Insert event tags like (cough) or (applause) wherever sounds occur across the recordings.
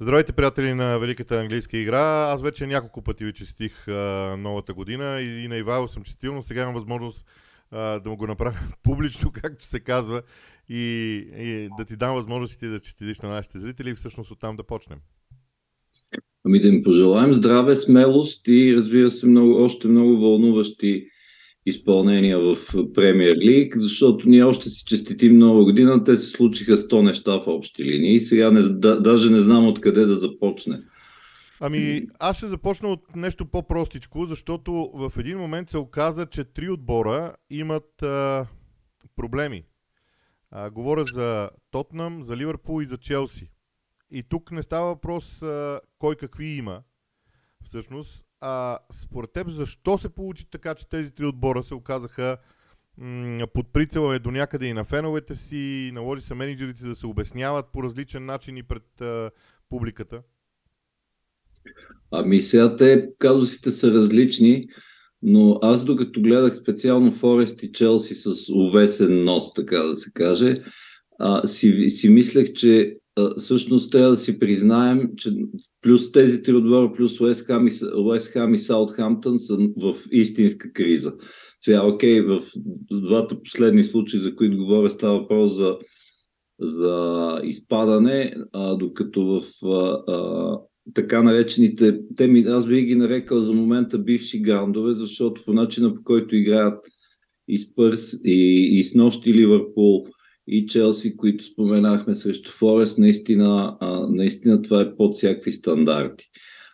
Здравейте, приятели на Великата английска игра. Аз вече няколко пъти ви честих а, новата година и, и на Ивайло съм честил, но сега имам възможност а, да му го направя (laughs) публично, както се казва, и, и да ти дам възможностите да честиш на нашите зрители и всъщност оттам да почнем. Ами да им пожелаем здраве, смелост и разбира се много, още много вълнуващи изпълнения в Премьер Лиг, защото ние още си честитим нова година, те се случиха 100 неща в общи линии и сега не, да, даже не знам откъде да започне. Ами, аз ще започна от нещо по-простичко, защото в един момент се оказа, че три отбора имат а, проблеми. А, говоря за Тотнам, за Ливърпул и за Челси. И тук не става въпрос а, кой какви има, всъщност, а, според теб, защо се получи така, че тези три отбора се оказаха под прицела до някъде и на феновете си, наложи се менеджерите да се обясняват по различен начин и пред а, публиката? Ами сега те казусите са различни, но аз докато гледах специално Форест и Челси с увесен нос, така да се каже, а, си, си мислех, че всъщност трябва да си признаем, че плюс тези три отбора, плюс Уест Хам и, Уест Хам и Саутхамптън са в истинска криза. Сега, окей, в двата последни случаи, за които говоря, става въпрос за, за изпадане, а, докато в а, а, така наречените, те ми, аз би ги нарекал за момента бивши грандове, защото по начина по който играят и Спърс, и, и с нощи Ливърпул, и Челси, които споменахме срещу Форест, наистина, а, наистина това е под всякакви стандарти.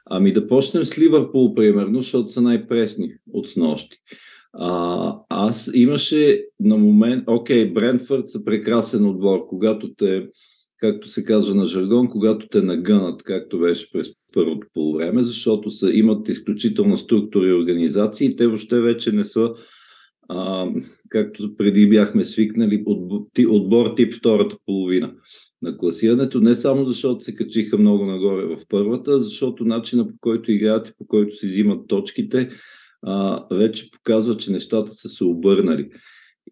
Ами да почнем с Ливърпул, примерно, защото са най-пресни от снощи. А, аз имаше на момент, окей, Брентфорд са прекрасен отбор, когато те, както се казва на жаргон, когато те нагънат, както беше през първото полувреме, защото са, имат изключителна структура и организации те въобще вече не са а, както преди бяхме свикнали, отбор тип втората половина на класирането, не само защото се качиха много нагоре в първата, защото начина по който играят и по който си взимат точките, а, вече показва, че нещата са се обърнали.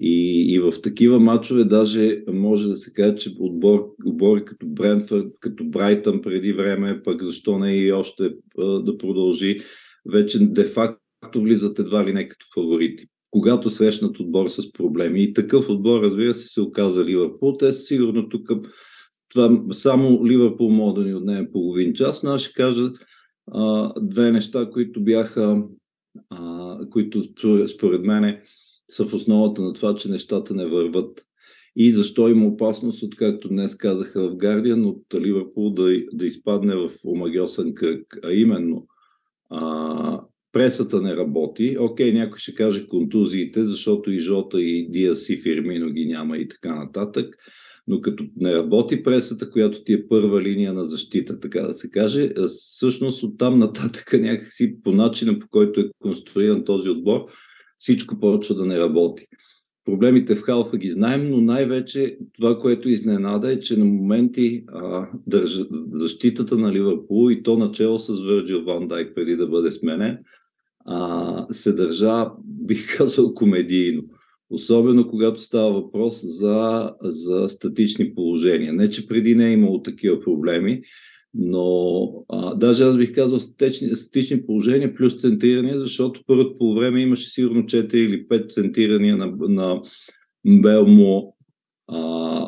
И, и в такива матчове даже може да се каже, че отбор, отбори като Брентфорд, като Брайтън преди време, пък защо не и още а, да продължи, вече де-факто влизат едва ли не като фаворити когато срещнат отбор с проблеми. И такъв отбор, разбира се, се оказа Ливърпул. Те са сигурно тук това, само Ливърпул може да ни отнеме половин час, но аз ще кажа а, две неща, които бяха, а, които според мен са в основата на това, че нещата не върват. И защо има опасност, от както днес казаха в Гардиан, от Ливърпул да, да изпадне в омагиосен кръг, а именно а, пресата не работи. Окей, някой ще каже контузиите, защото и Жота, и Диас, и Фирмино ги няма и така нататък. Но като не работи пресата, която ти е първа линия на защита, така да се каже, всъщност оттам нататък (laughs) някакси по начина, по който е конструиран този отбор, всичко почва да не работи. Проблемите в Халфа ги знаем, но най-вече това, което изненада е, че на моменти а, държа, защитата на Ливърпул и то начало с Върджил Ван Дайк преди да бъде сменен, а, се държа, бих (laughs) казал, комедийно. Особено когато става въпрос за, за статични положения. Не, че преди не е имало такива проблеми, но а, даже аз бих казал статични, статични положения плюс центриране, защото първото по време имаше сигурно 4 или 5 центрирания на, на Белмо а,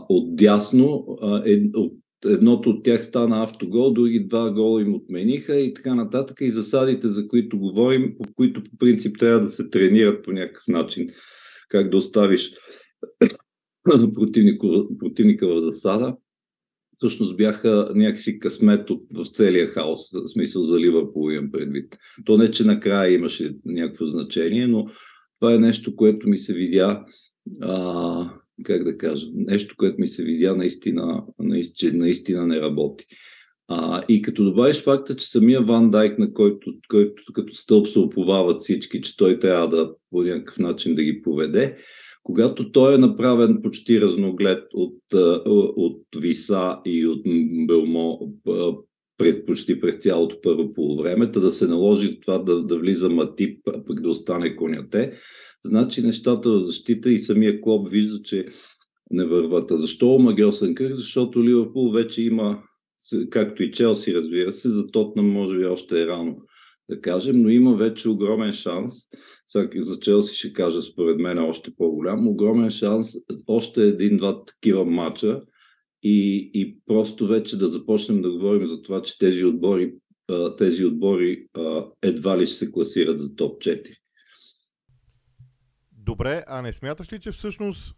от дясно, а, е, от едното от тях стана автогол, други два гола им отмениха и така нататък. И засадите, за които говорим, по които по принцип трябва да се тренират по някакъв начин, как да оставиш (coughs) противника, в засада, всъщност бяха някакси късмет от, в целия хаос, в смисъл за Ливърпул имам предвид. То не, че накрая имаше някакво значение, но това е нещо, което ми се видя а, как да кажа, нещо, което ми се видя наистина, наистина, наистина не работи. А, и като добавиш факта, че самия Ван Дайк, на който, който като стълб се оповават всички, че той трябва да по някакъв начин да ги поведе, когато той е направен почти разноглед от, от Виса и от Белмо през, почти през цялото първо полувреме, да се наложи това да, да влиза Матип, а пък да остане коняте, значи нещата в защита и самия клуб вижда, че не върват. А защо омагиосен кръг? Защото Ливърпул вече има както и Челси, разбира се, за Тотнам може би още е рано да кажем, но има вече огромен шанс, за Челси ще кажа според мен още по-голям, огромен шанс още един-два такива матча и, и просто вече да започнем да говорим за това, че тези отбори, тези отбори едва ли ще се класират за топ 4. Добре, а не смяташ ли, че всъщност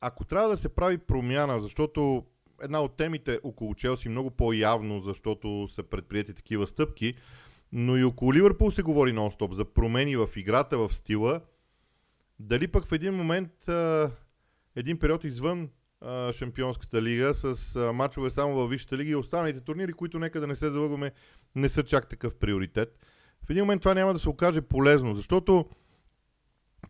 ако трябва да се прави промяна, защото една от темите около Челси много по-явно, защото са предприяти такива стъпки, но и около Ливърпул се говори нон-стоп за промени в играта, в стила. Дали пък в един момент, един период извън Шампионската лига с мачове само във Висшата лига и останалите турнири, които нека да не се залъгваме, не са чак такъв приоритет. В един момент това няма да се окаже полезно, защото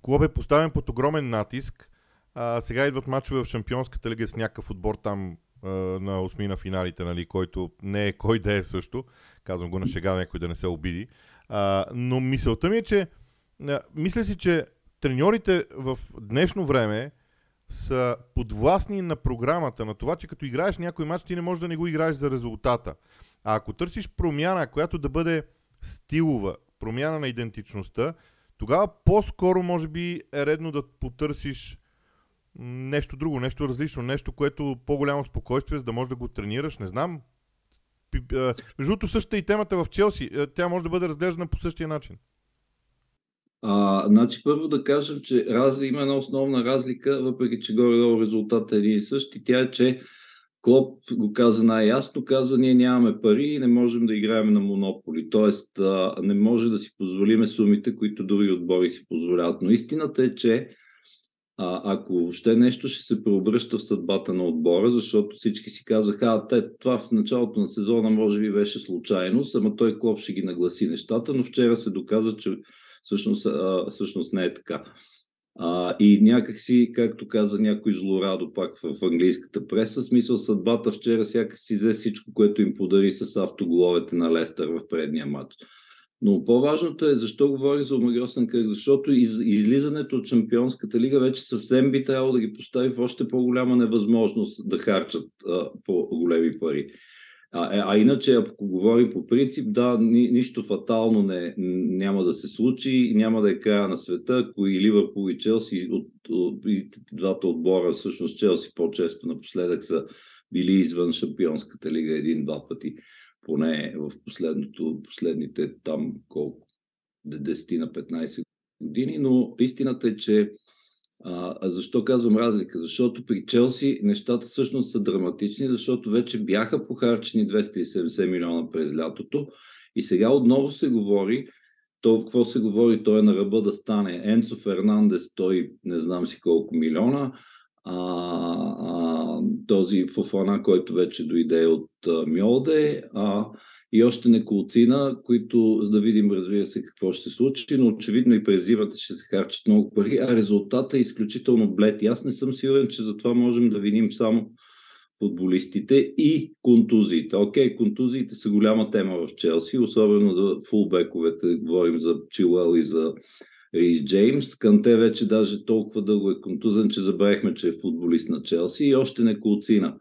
клуб е поставен под огромен натиск. А, сега идват мачове в Шампионската лига с някакъв отбор там а, на осми на финалите, нали, който не е кой да е също. Казвам го на шега, някой да не се обиди. А, но мисълта ми е, че а, мисля си, че треньорите в днешно време са подвластни на програмата, на това, че като играеш някой матч, ти не можеш да не го играеш за резултата. А ако търсиш промяна, която да бъде стилова, промяна на идентичността, тогава по-скоро може би е редно да потърсиш нещо друго, нещо различно, нещо, което по-голямо спокойствие, за да можеш да го тренираш, не знам. Между другото, същата и темата в Челси. Тя може да бъде разглеждана по същия начин. А, значи първо да кажем, че раз, има една основна разлика, въпреки че горе-долу резултатът е един и същ, и тя е, че Клоп го каза най-ясно, казва, ние нямаме пари и не можем да играем на монополи. Тоест, не може да си позволиме сумите, които други отбори си позволяват. Но истината е, че а, ако въобще нещо ще се преобръща в съдбата на отбора, защото всички си казаха, а те, това в началото на сезона може би беше случайно, само той Клоп ще ги нагласи нещата, но вчера се доказа, че всъщност, а, всъщност не е така. А, и някакси, както каза някой злорадо пак в, английската преса, смисъл съдбата вчера сякаш взе всичко, което им подари с автоголовете на Лестър в предния матч. Но по-важното е защо говори за омагиосен кръг, защото из, излизането от Чемпионската лига вече съвсем би трябвало да ги постави в още по-голяма невъзможност да харчат а, по-големи пари. А, е, а иначе, ако говорим по принцип, да, ни, нищо фатално не, няма да се случи, няма да е края на света, ако и Ливърпул и Челси, от, от, и двата отбора, всъщност Челси по-често напоследък са били извън Шампионската лига един-два пъти, поне в последното, последните там колко, 10 на 15 години, но истината е, че а, а защо казвам разлика? Защото при Челси нещата всъщност са драматични, защото вече бяха похарчени 270 милиона през лятото и сега отново се говори, то какво се говори, той е на ръба да стане. Енцо Фернандес, той не знам си колко милиона, а, а, този Фофана, който вече дойде от а, Мьолде, а, и още неколцина, които за да видим, разбира се, какво ще се случи, но очевидно и през зимата ще се харчат много пари, а резултатът е изключително блед. И аз не съм сигурен, че за това можем да виним само футболистите и контузиите. Окей, контузиите са голяма тема в Челси, особено за фулбековете, говорим за Чилуел и за Рейс Джеймс. Канте вече даже толкова дълго е контузен, че забравихме, че е футболист на Челси и още неколцина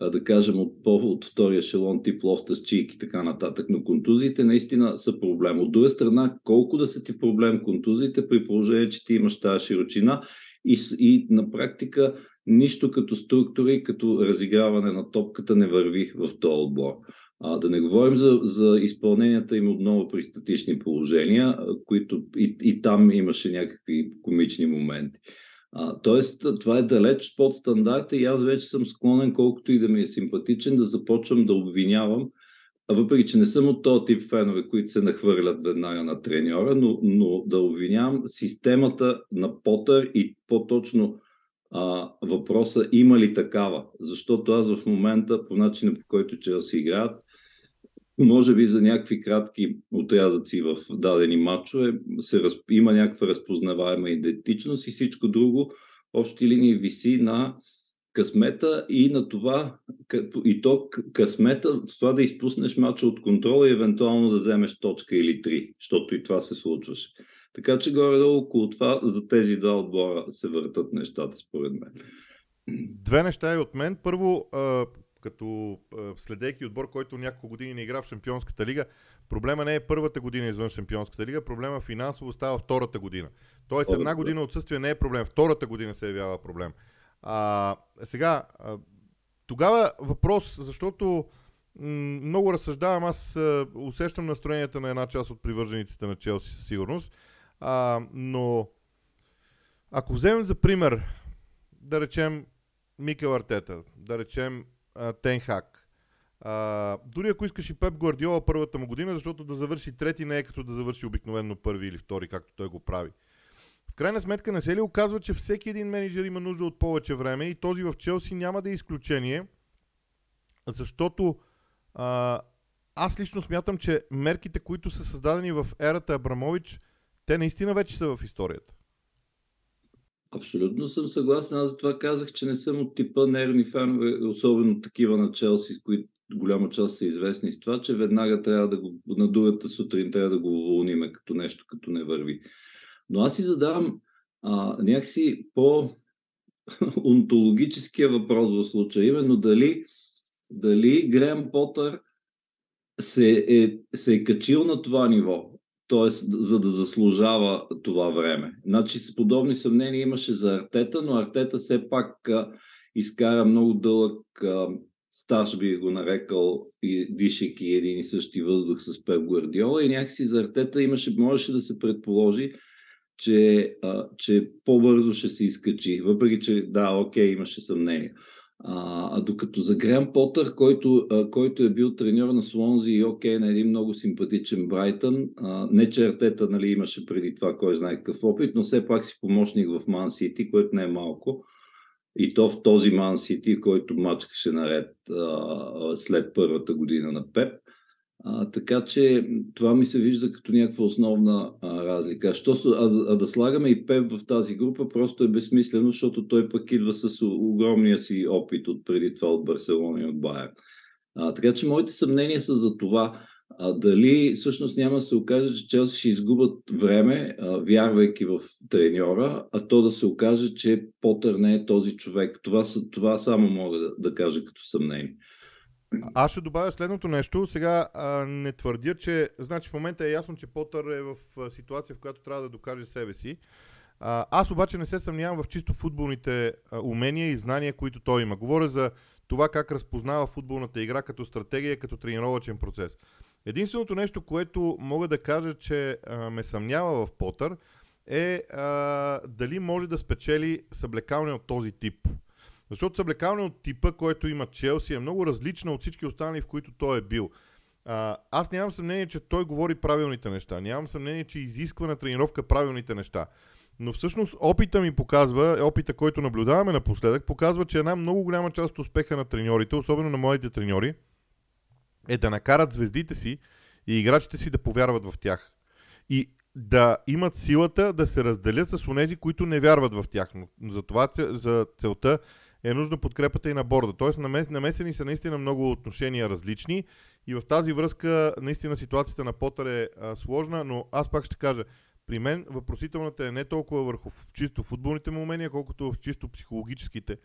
да кажем, от, от втория шелон тип лофта с чийки и така нататък. Но контузиите наистина са проблем. От друга страна, колко да са ти проблем контузиите, при положение, че ти имаш тази широчина и, и на практика нищо като структури, като разиграване на топката не върви в този отбор. А, да не говорим за, за изпълненията им отново при статични положения, които и, и там имаше някакви комични моменти. А, тоест, това е далеч под стандарта и аз вече съм склонен, колкото и да ми е симпатичен, да започвам да обвинявам, въпреки, че не съм от този тип фенове, които се нахвърлят веднага на треньора, но, но да обвинявам системата на Потър и по-точно а, въпроса има ли такава. Защото аз в момента, по начина по който че си играят, може би за някакви кратки отрязъци в дадени матчове се раз... има някаква разпознаваема идентичност и всичко друго общи линии виси на късмета и на това, и то късмета, това да изпуснеш мача от контрола и евентуално да вземеш точка или три, защото и това се случваше. Така че горе-долу около това за тези два отбора се въртат нещата, според мен. Две неща и от мен. Първо, като следейки отбор, който няколко години не игра в Шампионската лига, проблема не е първата година извън Шампионската лига, проблема финансово става втората година. Тоест една година отсъствие не е проблем, втората година се явява проблем. А, сега, тогава въпрос, защото много разсъждавам, аз усещам настроенията на една част от привържениците на Челси със сигурност, а, но ако вземем за пример, да речем Микел Артета, да речем Тенхак, а, дори ако искаш и Пеп Гвардиола първата му година, защото да завърши трети не е като да завърши обикновено първи или втори, както той го прави. В крайна сметка не се ли оказва, че всеки един менеджер има нужда от повече време и този в Челси няма да е изключение, защото а, аз лично смятам, че мерките, които са създадени в ерата Абрамович, те наистина вече са в историята. Абсолютно съм съгласен. Аз за това казах, че не съм от типа нервни фенове, особено такива на Челси, които голяма част са известни с това, че веднага трябва да го на другата сутрин трябва да го уволниме като нещо, като не върви. Но аз си задавам а, някакси по (laughs) онтологическия въпрос в случая, именно дали, дали Грем Потър се е, се е качил на това ниво, т.е. за да заслужава това време. Значи с подобни съмнения имаше за Артета, но Артета все пак а, изкара много дълъг а, стаж, би го нарекал, и дишайки един и същи въздух с Пеп Гвардиола и някакси за Артета имаше, можеше да се предположи, че, а, че по-бързо ще се изкачи, въпреки че да, окей, имаше съмнение. А, а докато за Грем Потър, който, а, който е бил треньор на Слонзи и окей, на един много симпатичен Брайтън, а, не че Артета нали, имаше преди това кой знае какъв опит, но все пак си помощник в Ман Сити, което не е малко. И то в този Ман Сити, който мачкаше наред а, след първата година на Пеп. А, така че това ми се вижда като някаква основна а, разлика. Що, а, а да слагаме и Пеп в тази група просто е безсмислено, защото той пък идва с огромния си опит от преди това от Барселона и от Байер. А, така че моите съмнения са за това а, дали всъщност няма да се окаже, че Челси ще изгубят време, а, вярвайки в треньора, а то да се окаже, че Потър не е този човек. Това, това само мога да, да кажа като съмнение. Аз ще добавя следното нещо. Сега а, не твърдя, че... Значи в момента е ясно, че Потър е в ситуация, в която трябва да докаже себе си. А, аз обаче не се съмнявам в чисто футболните а, умения и знания, които той има. Говоря за това как разпознава футболната игра като стратегия, като тренировачен процес. Единственото нещо, което мога да кажа, че а, ме съмнява в Потър, е а, дали може да спечели съблекалне от този тип. Защото съблекалне от типа, който има Челси, е много различна от всички останали, в които той е бил. А, аз нямам съмнение, че той говори правилните неща. Нямам съмнение, че изисква на тренировка правилните неща. Но всъщност опита ми показва, опита, който наблюдаваме напоследък, показва, че една много голяма част от успеха на треньорите, особено на моите треньори, е да накарат звездите си и играчите си да повярват в тях. И да имат силата да се разделят с онези, които не вярват в тях. Но за това за целта е нужна подкрепата и на борда. Тоест намесени са наистина много отношения различни и в тази връзка наистина ситуацията на Потър е а, сложна, но аз пак ще кажа, при мен въпросителната е не толкова върху чисто футболните му умения, колкото в чисто психологическите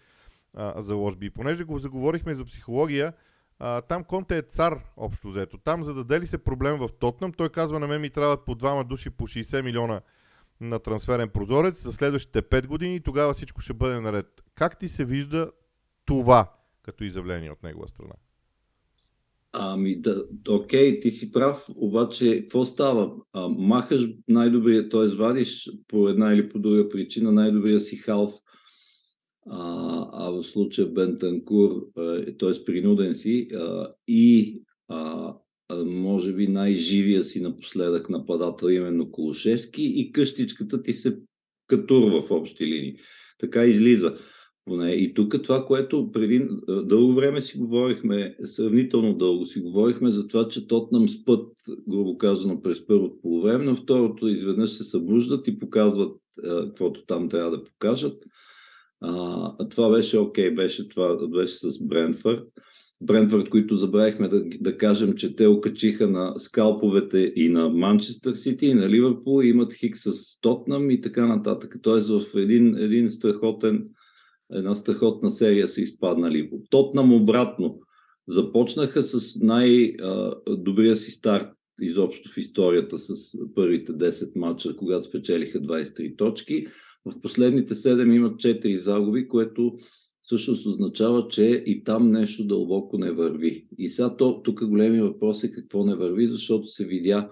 а, заложби. И понеже го заговорихме за психология, а, там Конте е цар, общо взето. Там, за да дели се проблем в Тотнам, той казва на мен ми трябват по двама души по 60 милиона на трансферен прозорец за следващите 5 години и тогава всичко ще бъде наред. Как ти се вижда това като изявление от негова страна? Ами, да, окей, ти си прав, обаче какво става? А, махаш най-добрия, т.е. вадиш по една или по друга причина най-добрия си халф, а, а в случая Бентанкур, т.е. принуден си, а, и а, може би най-живия си напоследък нападател, именно Колошевски, и къщичката ти се катурва в общи линии. Така излиза. И тук това, което преди дълго време си говорихме, сравнително дълго си говорихме за това, че Тотнам спът, грубо казано, през първото полувреме, но второто изведнъж се събуждат и показват каквото там трябва да покажат. А, това беше окей, okay, беше, това беше с Бренфърд. Брентфорд, които забравихме да, да кажем, че те окачиха на скалповете и на Манчестър Сити, и на Ливърпул, имат хик с Тотнам и така нататък. Тоест в един, един страхотен, една страхотна серия са изпаднали. Тотнам обратно. започнаха с най-добрия си старт изобщо в историята с първите 10 мача, когато спечелиха 23 точки. В последните 7 имат 4 загуби, което всъщност означава, че и там нещо дълбоко не върви. И сега тук големия въпрос е какво не върви, защото се видя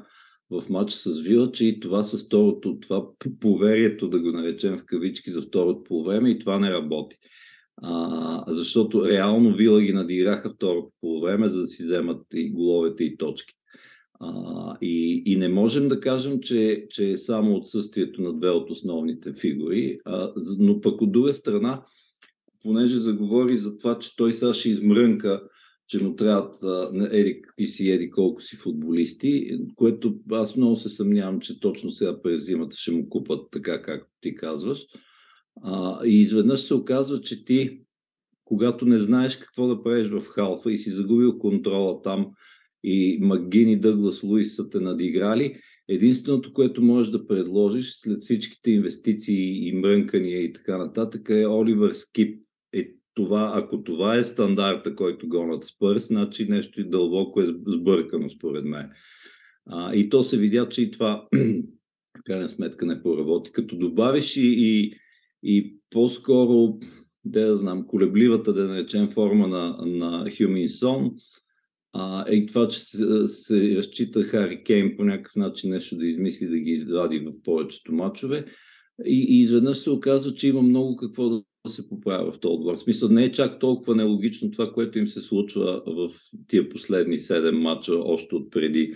в матча с Вила, че и това с второто, това поверието, да го наречем в кавички за второто по време, и това не работи. А, защото реално Вила ги надиграха второто по време, за да си вземат и головете и точки. А, и, и не можем да кажем, че, че е само отсъствието на две от основните фигури, а, но пък от друга страна, понеже заговори за това, че той сега ще измрънка, че му трябват на еди какви си еди колко си футболисти, което аз много се съмнявам, че точно сега през зимата ще му купат така, както ти казваш. А, и изведнъж се оказва, че ти, когато не знаеш какво да правиш в халфа и си загубил контрола там, и Макгин и Дъглас Луис са те надиграли, единственото, което можеш да предложиш след всичките инвестиции и мрънкания и така нататък е Оливър Скип. Е, това, ако това е стандарта, който гонат Спърс, значи нещо и дълбоко е сбъркано според мен. А, и то се видя, че и това (clears throat) в крайна сметка не поработи. Като добавиш и, и, и по-скоро, да я знам, колебливата, да наречем форма на, на Хюминсон, а, и това, че се, се разчита Хари Кейн по някакъв начин нещо да измисли, да ги извади в повечето мачове. И, и изведнъж се оказва, че има много какво да се поправя в този отбор. В смисъл не е чак толкова нелогично това, което им се случва в тия последни седем мача, още от преди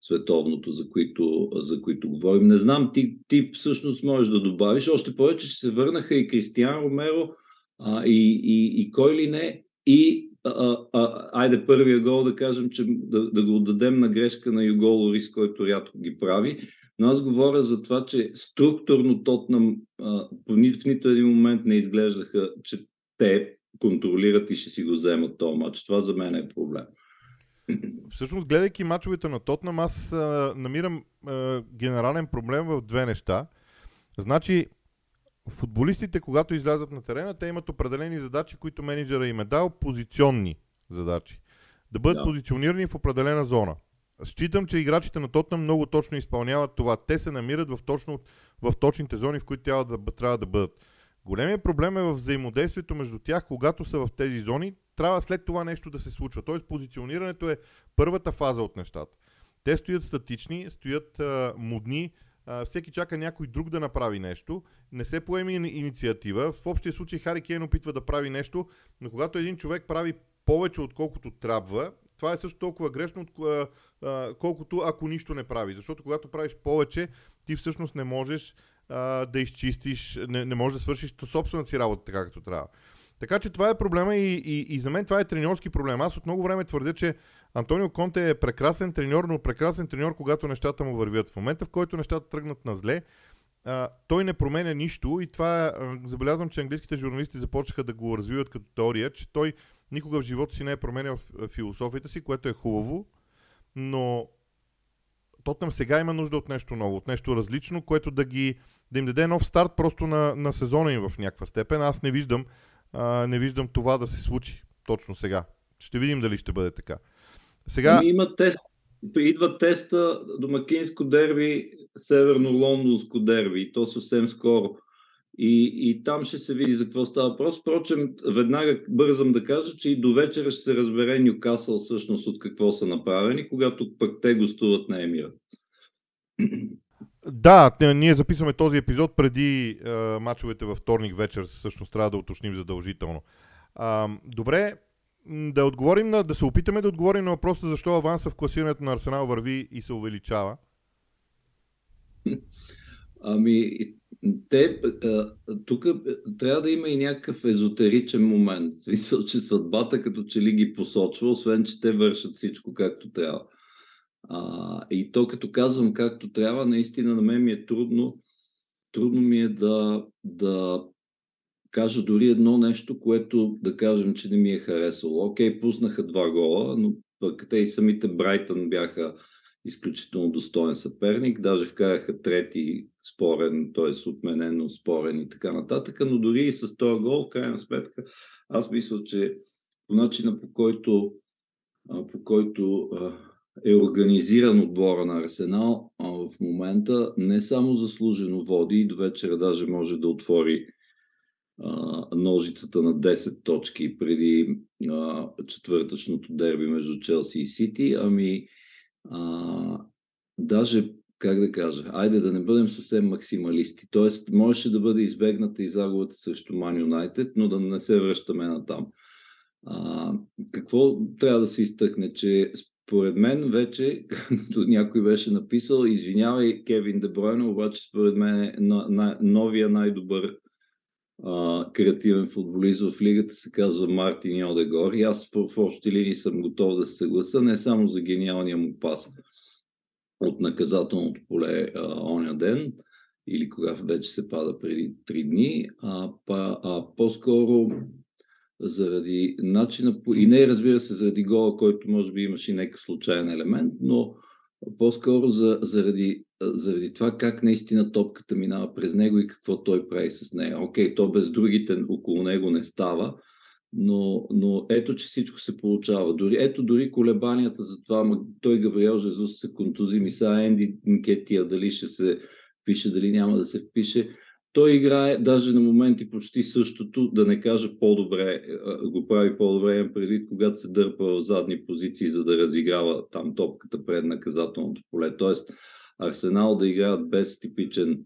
световното, за които, за които говорим. Не знам, ти, ти всъщност можеш да добавиш. Още повече, че се върнаха и Кристиан Ромеро, а, и, и, и кой ли не, и а, а, айде първия гол да кажем, че да, да го отдадем на грешка на Юго Лорис, който рядко ги прави. Но аз говоря за това, че структурно Тотнам в нито един момент не изглеждаха, че те контролират и ще си го вземат този матч. Това за мен е проблем. (laughs) Всъщност, гледайки мачовете на Тотнам, аз а, намирам а, генерален проблем в две неща. Значи, футболистите, когато излязат на терена, те имат определени задачи, които менеджера им е дал, позиционни задачи. Да бъдат да. позиционирани в определена зона. Считам, че играчите на Тотнам много точно изпълняват това. Те се намират в, точно, в точните зони, в които трябва да, трябва да бъдат. Големият проблем е в взаимодействието между тях, когато са в тези зони, трябва след това нещо да се случва. Тоест позиционирането е първата фаза от нещата. Те стоят статични, стоят а, мудни, а, всеки чака някой друг да направи нещо, не се поеми инициатива. В общия случай Хари Кейн опитва да прави нещо, но когато един човек прави повече отколкото трябва, това е също толкова грешно, колкото ако нищо не прави. Защото когато правиш повече, ти всъщност не можеш да изчистиш, не, не можеш да свършиш собствената си работа така, както трябва. Така че това е проблема и, и, и за мен това е треньорски проблем. Аз от много време твърдя, че Антонио Конте е прекрасен треньор, но прекрасен треньор, когато нещата му вървят. В момента, в който нещата тръгнат на зле, той не променя нищо и това а, забелязвам, че английските журналисти започнаха да го развиват като теория, че той никога в живота си не е променял философията си, което е хубаво, но Тотнам сега има нужда от нещо ново, от нещо различно, което да ги да им даде нов старт просто на, на сезона им в някаква степен. Аз не виждам, а, не виждам това да се случи точно сега. Ще видим дали ще бъде така. Сега... Има тест. Идва теста домакинско дерби, северно-лондонско дерби и то съвсем скоро. И, и там ще се види за какво става въпрос. Впрочем, веднага бързам да кажа, че и до вечера ще се разбере Нюкасъл всъщност от какво са направени, когато пък те гостуват на Емира. (clears throat) Да, ние записваме този епизод преди е, мачовете във вторник вечер, всъщност трябва да уточним задължително. А, добре, да отговорим на, да се опитаме да отговорим на въпроса защо аванса в класирането на Арсенал върви и се увеличава. (laughs) Ами, те, тук трябва да има и някакъв езотеричен момент. Смисъл, че съдбата като че ли ги посочва, освен, че те вършат всичко както трябва. А, и то като казвам както трябва, наистина на мен ми е трудно, трудно ми е да, да кажа дори едно нещо, което да кажем, че не ми е харесало. Окей, пуснаха два гола, но пък те и самите Брайтън бяха изключително достоен съперник. Даже вкараха трети спорен, т.е. отменено спорен и така нататък. Но дори и с този гол, в крайна сметка, аз мисля, че по начина по който, по който е организиран отбора на Арсенал в момента, не само заслужено води и до вечера даже може да отвори ножицата на 10 точки преди четвъртъчното дерби между Челси и Сити, ами а, даже, как да кажа, айде да не бъдем съвсем максималисти. Тоест, можеше да бъде избегната и загубата срещу Ман Юнайтед, но да не се връщаме на там. А, какво трябва да се изтъкне, че според мен вече, (laughs) както някой беше написал, извинявай Кевин Дебройна, обаче според мен е новия най-добър а, креативен футболист в лигата се казва Мартин Йодегор. И аз в, в общи линии съм готов да се съгласа не само за гениалния му пас от наказателното поле а, оня ден или когато вече се пада преди три дни, а, па, а по-скоро заради начина, и не разбира се заради гола, който може би имаше и някакъв случайен елемент, но по-скоро за, заради, заради това как наистина топката минава през него и какво той прави с нея. Окей, то без другите около него не става, но, но ето, че всичко се получава. Дори, ето дори колебанията за това, той Габриел Жезус се контузи, миса Енди Нкетия дали ще се пише, дали няма да се впише. Той играе даже на моменти почти същото, да не кажа по-добре, го прави по-добре, преди когато се дърпа в задни позиции, за да разиграва там топката пред наказателното поле. Тоест, Арсенал да играят без типичен,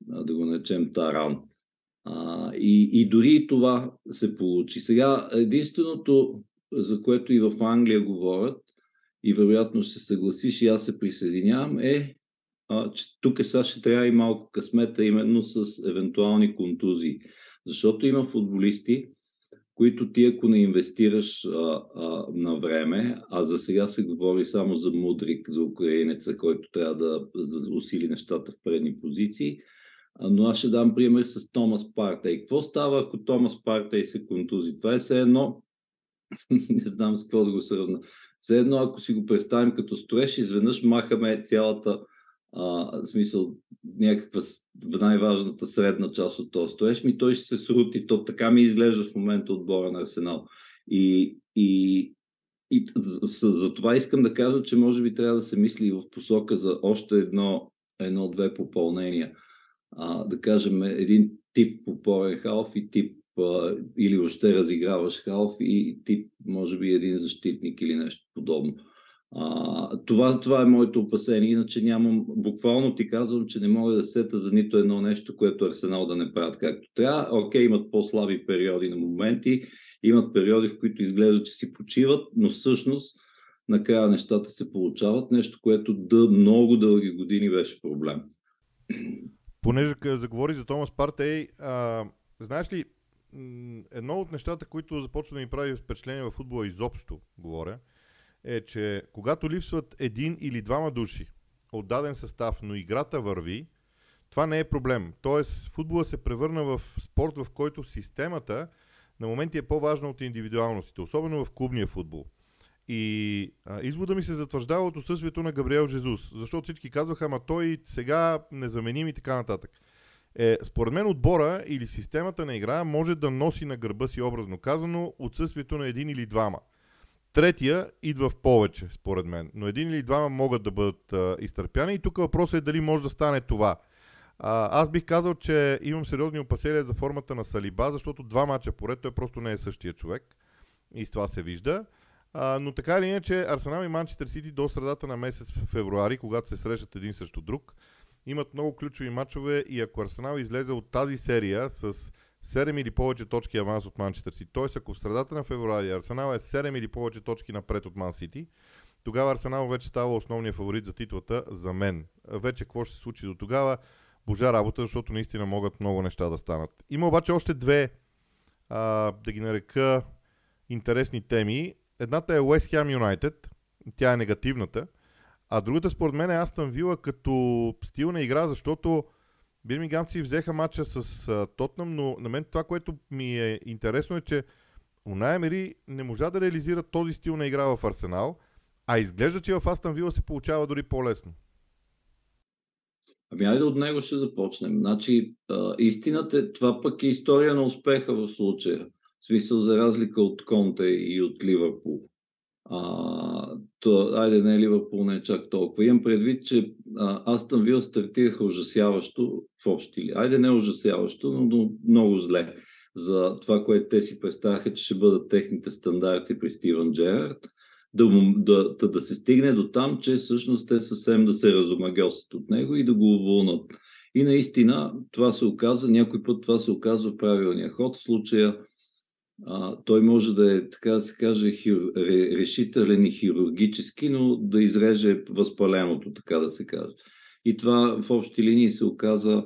да го наречем, таран. А, и, и дори и това се получи. Сега, единственото, за което и в Англия говорят, и вероятно ще съгласиш и аз се присъединявам, е а, че тук сега ще трябва и малко късмета именно с евентуални контузии. Защото има футболисти, които ти ако не инвестираш а, а, на време, а за сега се говори само за Мудрик, за украинеца, който трябва да, усили нещата в предни позиции, но аз ще дам пример с Томас Парта. И какво става, ако Томас Парта и се контузи? Това е все едно, (laughs) не знам с какво да го сравна, все едно ако си го представим като строеж, изведнъж махаме цялата а, в смисъл някаква най-важната средна част от този стоеж, ми той ще се срути. То така ми изглежда в момента отбора на Арсенал. И, и, и за, за това искам да кажа, че може би трябва да се мисли в посока за още едно, едно-две попълнения. А, да кажем, един тип опорен халф и тип а, или още разиграваш халф и тип, може би, един защитник или нещо подобно. А, това, това е моето опасение. Иначе нямам, буквално ти казвам, че не мога да сета за нито едно нещо, което Арсенал да не правят както трябва. Окей, имат по-слаби периоди на моменти, имат периоди, в които изглежда, че си почиват, но всъщност накрая нещата се получават. Нещо, което да, много дълги години беше проблем. Понеже заговори за Томас Партей, а, знаеш ли, едно от нещата, които започва да ми прави впечатление в футбола изобщо, говоря, е, че когато липсват един или двама души от даден състав, но играта върви, това не е проблем. Тоест, футбола се превърна в спорт, в който системата на моменти е по-важна от индивидуалностите, особено в клубния футбол. И а, извода ми се затвърждава от отсъствието на Габриел Жезус, защото всички казваха, ама той сега незаменим и така нататък. Е, според мен отбора или системата на игра може да носи на гърба си образно казано отсъствието на един или двама. Третия идва в повече, според мен. Но един или двама могат да бъдат а, изтърпяни. И тук въпросът е дали може да стане това. А, аз бих казал, че имам сериозни опасения за формата на Салиба, защото два мача поред той просто не е същия човек. И с това се вижда. А, но така или иначе, Арсенал и Манчестър Сити до средата на месец февруари, когато се срещат един срещу друг, имат много ключови матчове и ако Арсенал излезе от тази серия с 7 или повече точки аванс от Манчестър Сити. Тоест, ако в средата на февруари Арсенал е 7 или повече точки напред от Ман Сити, тогава Арсенал вече става основния фаворит за титлата за мен. Вече какво ще се случи до тогава? Божа работа, защото наистина могат много неща да станат. Има обаче още две, а, да ги нарека, интересни теми. Едната е West Ham United, тя е негативната, а другата според мен е Астън Вила като стил на игра, защото Бирмингамци взеха матча с а, Тотнам, но на мен това, което ми е интересно е, че Унай Емери не можа да реализира този стил на игра в Арсенал, а изглежда, че в Астан Вила се получава дори по-лесно. Ами айде от него ще започнем. Значи, а, истината е, това пък е история на успеха в случая. В смисъл, за разлика от Конте и от Ливърпул. А, то, айде, не Ливърпул не е чак толкова. Имам предвид, че Астън Вил стартираха ужасяващо в общи ли. Айде не ужасяващо, но, но много зле за това, което те си представяха, че ще бъдат техните стандарти при Стивън Джерард, да, да, да, да се стигне до там, че всъщност те съвсем да се разомагосат от него и да го уволнат. И наистина това се оказа, някой път това се оказва правилния ход. В случая а, той може да е, така да се каже, хир, решителен и хирургически, но да изреже възпаленото, така да се каже. И това в общи линии се оказа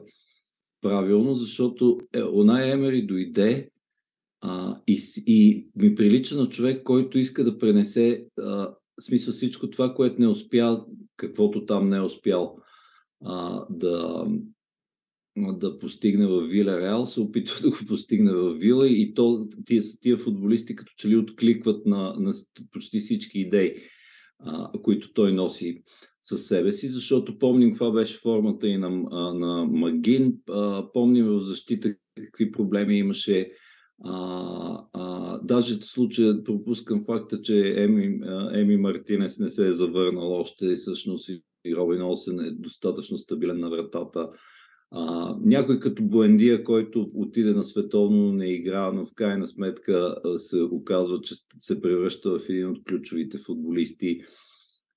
правилно, защото е, Онай Емери дойде а, и, и ми прилича на човек, който иска да пренесе а, смисъл всичко това, което не успя, каквото там не е успял а, да, да постигне в Вила Реал, се опитва (laughs) да го постигне в Вила и то, тия, тия футболисти като че ли откликват на, на почти всички идеи, а, които той носи със себе си, защото помним каква беше формата и на, на Магин, а, помним в защита какви проблеми имаше. А, а, даже в случая пропускам факта, че Еми, Еми Мартинес не се е завърнал още, всъщност и Робин Олсен е достатъчно стабилен на вратата. А, някой като Буендия, който отиде на световно, не игра, но в крайна сметка се оказва, че се превръща в един от ключовите футболисти.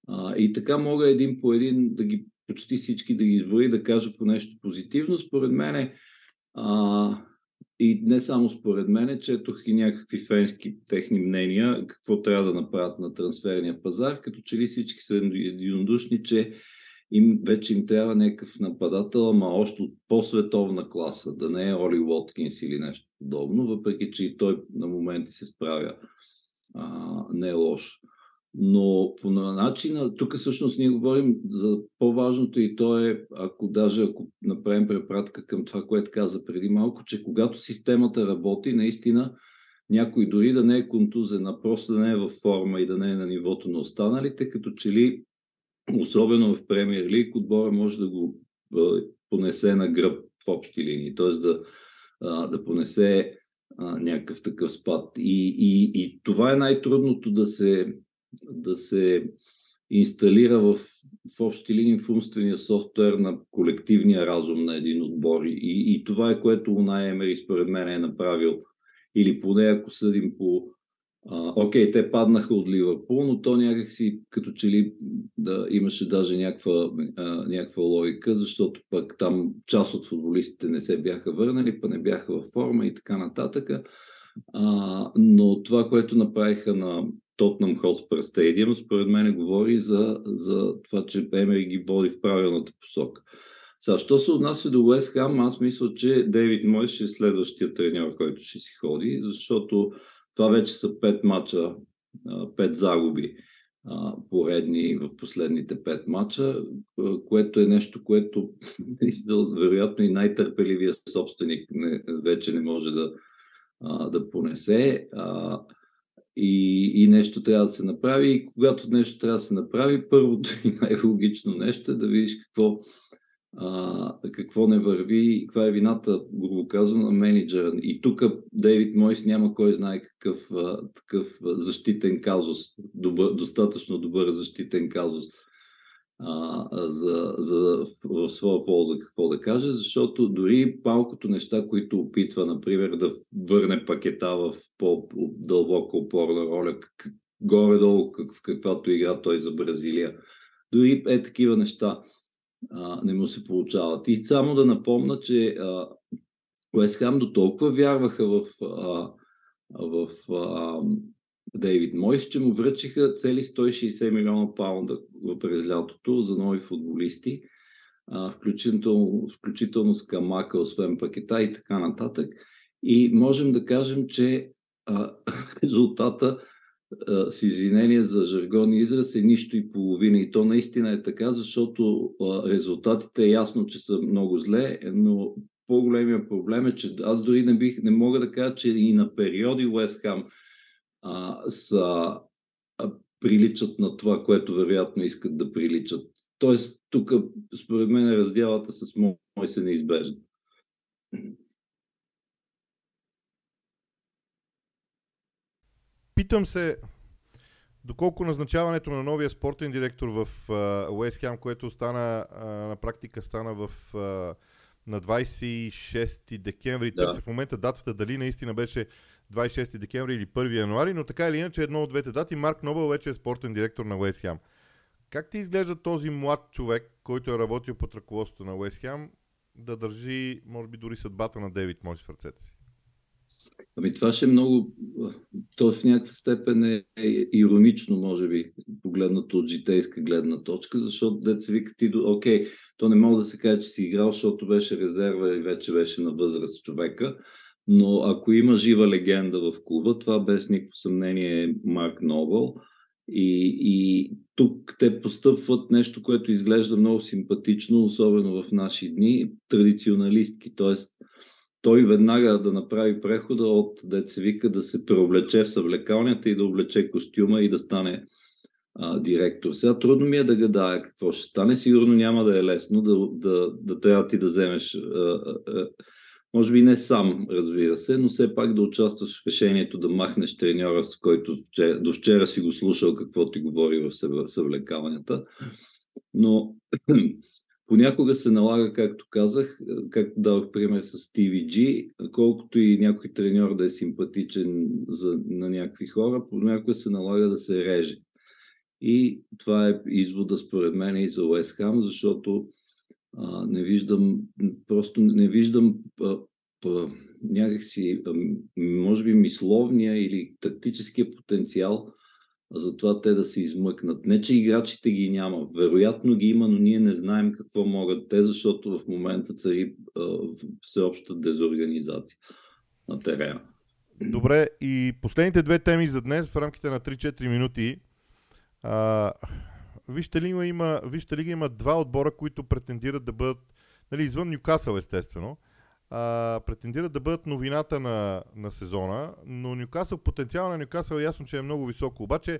А, и така мога един по един да ги почти всички да ги изброи, да кажа по нещо позитивно. Според мен а, и не само според мен, четох и някакви фенски техни мнения, какво трябва да направят на трансферния пазар, като че ли всички са единодушни, че им, вече им трябва някакъв нападател, ама още от по-световна класа, да не е Оли Уоткинс или нещо подобно, въпреки че и той на моменти се справя а, не е лошо. Но по начин, тук всъщност ние говорим за по-важното и то е, ако даже ако направим препратка към това, което каза преди малко, че когато системата работи, наистина някой дори да не е контузен, а просто да не е във форма и да не е на нивото на останалите, като че ли, особено в премиер лиг, отбора може да го понесе на гръб в общи линии, т.е. да, да понесе някакъв такъв спад. И, и, и това е най-трудното да се да се инсталира в, в общи линии в умствения софтуер на колективния разум на един отбор. И, и това е което Унай Емери според мен е направил. Или поне ако съдим по... А, окей, те паднаха от Ливърпул, но то някакси като че ли да, имаше даже някаква, а, някаква логика, защото пък там част от футболистите не се бяха върнали, па не бяха във форма и така нататък. А, но това, което направиха на, Тотнам Хотспър Стадиум, според мен говори за, за това, че Емери ги води в правилната посока. Сега, що се отнася до Уест Хам, аз мисля, че Дейвид Мой ще е следващия треньор, който ще си ходи, защото това вече са пет мача, пет загуби поредни в последните пет мача, което е нещо, което (laughs) вероятно и най-търпеливия собственик вече не може да, да понесе. И, и нещо трябва да се направи. И когато нещо трябва да се направи, първото и най-логично нещо е да видиш какво, а, какво не върви и каква е вината, грубо казвам, на менеджера. И тук Дейвид Мойс няма кой знае какъв а, такъв защитен казус, добър, достатъчно добър защитен казус а, за, за, в своя полза какво да каже, защото дори малкото неща, които опитва, например, да върне пакета в по-дълбока опорна роля, горе-долу в каквато игра той за Бразилия, дори е такива неща а, не му се получават. И само да напомна, че Уест Хам до толкова вярваха в, а, в а, Дейвид Мойс, че му връчиха цели 160 милиона паунда през лятото за нови футболисти, включително, включително с Камака, освен пакета и така нататък. И можем да кажем, че а, (laughs) резултата а, с извинение за жаргон израз е нищо и половина. И то наистина е така, защото резултатите е ясно, че са много зле, но по-големия проблем е, че аз дори не, бих, не мога да кажа, че и на периоди Уест Хам а, са, а, приличат на това, което вероятно искат да приличат. Тоест, тук, според мен, разделата с мой се неизбежна. Питам се, доколко назначаването на новия спортен директор в Уест Хем, което стана а, на практика стана в а, на 26 декември, да. търся в момента датата дали наистина беше 26 декември или 1 януари, но така или иначе едно от двете дати, Марк Нобъл вече е спортен директор на Уест Хем. Как ти изглежда този млад човек, който е работил под ръководството на Уест Хем, да държи, може би, дори съдбата на Девид Мойс в ръцете си? Ами това ще е много, то в някаква степен е, иронично, може би, погледнато от житейска гледна точка, защото деца вика ти, окей, то не мога да се каже, че си играл, защото беше резерва и вече беше на възраст човека, но ако има жива легенда в клуба, това без никакво съмнение е Марк Нобъл. И, и тук те постъпват нещо, което изглежда много симпатично, особено в наши дни, традиционалистки, т.е той веднага да направи прехода от деца вика да се преоблече в съвлекалнята и да облече костюма и да стане а, директор. Сега трудно ми е да гадая какво ще стане. Сигурно няма да е лесно да, да, да трябва ти да вземеш, а, а, може би не сам, разбира се, но все пак да участваш в решението да махнеш треньора, с който вчера, до вчера си го слушал какво ти говори в съвлекаванията. Но Понякога се налага, както казах, както дадох пример с TVG, колкото и някой треньор да е симпатичен за, на някакви хора, понякога се налага да се реже. И това е извода според мен и за Уест Хам, защото а, не виждам, просто не виждам а, а, някакси, а, може би, мисловния или тактическия потенциал за това те да се измъкнат. Не, че играчите ги няма. Вероятно ги има, но ние не знаем какво могат те, защото в момента цари всеобща дезорганизация на терена. Добре, и последните две теми за днес в рамките на 3-4 минути. А, вижте, ли има, вижте ли има два отбора, които претендират да бъдат, нали, извън Нюкасъл естествено, а, претендират да бъдат новината на, на сезона, но Нюкасъл, потенциал на Нюкасъл е ясно, че е много високо. Обаче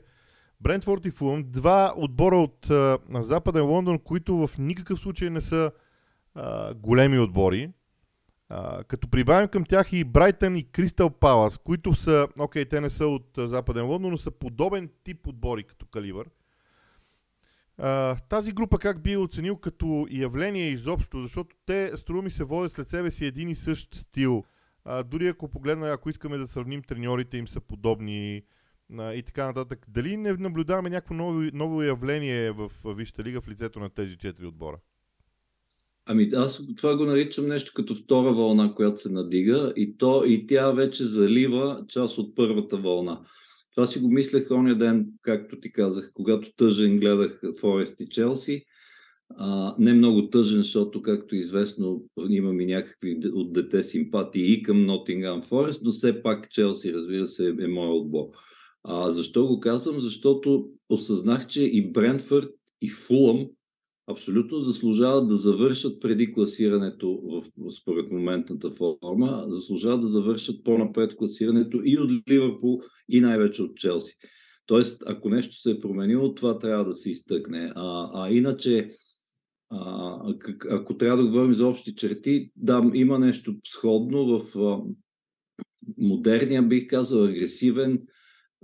Брентфорд и Фулъм, два отбора от а, Западен Лондон, които в никакъв случай не са а, големи отбори. А, като прибавим към тях и Брайтън и Кристал Палас, които са, окей, те не са от а, Западен Лондон, но са подобен тип отбори като калибър. Тази група как би оценил като явление изобщо, защото те, струва ми се, водят след себе си един и същ стил. А, дори ако погледна, ако искаме да сравним треньорите им са подобни а, и така нататък. Дали не наблюдаваме някакво ново, ново явление в Висшата лига в лицето на тези четири отбора? Ами аз това го наричам нещо като втора вълна, която се надига и, то, и тя вече залива част от първата вълна. Това си го мислех оня ден, както ти казах, когато тъжен гледах Форест и Челси. А, не много тъжен, защото, както известно, имам и някакви от дете симпатии и към Нотингам Форест, но все пак Челси, разбира се, е мой отбор. А, защо го казвам? Защото осъзнах, че и Брентфорд, и Фулъм абсолютно заслужават да завършат преди класирането в, според моментната форма, заслужават да завършат по-напред класирането и от Ливърпул, и най-вече от Челси. Тоест, ако нещо се е променило, това трябва да се изтъкне. А, а иначе, а, ако трябва да говорим за общи черти, да, има нещо сходно в а, модерния, бих казал, агресивен,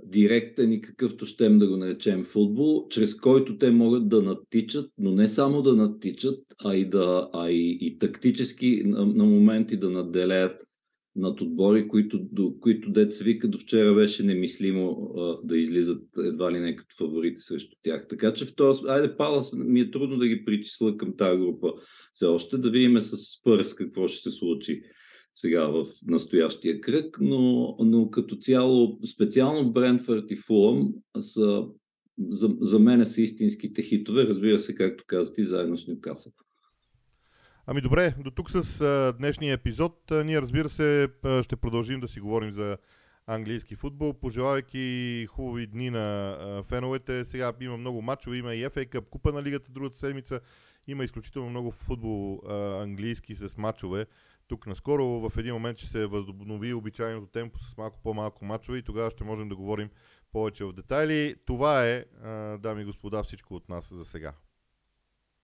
директен и какъвто щем да го наречем футбол, чрез който те могат да надтичат, но не само да надтичат, а и, да, а и, и тактически на, на моменти да надделеят над отбори, които, до, които деца вика до вчера беше немислимо а, да излизат едва ли не като фаворити срещу тях. Така че в този... Айде, Палас ми е трудно да ги причисля към тази група все още, да видим с Спърс какво ще се случи сега в настоящия кръг, но, но като цяло, специално Брентфорд и Фулъм са, за, за мен са истинските хитове, разбира се, както казах, и заедно с Нюкасъл. Ами добре, до тук с а, днешния епизод. А, ние разбира се ще продължим да си говорим за английски футбол, пожелавайки хубави дни на а, феновете. Сега има много матчове, има и FA Cup, Купа на лигата другата седмица. Има изключително много футбол а, английски с матчове тук наскоро в един момент ще се възобнови обичайното темпо с малко по-малко мачове и тогава ще можем да говорим повече в детайли. Това е, дами и господа, всичко от нас за сега.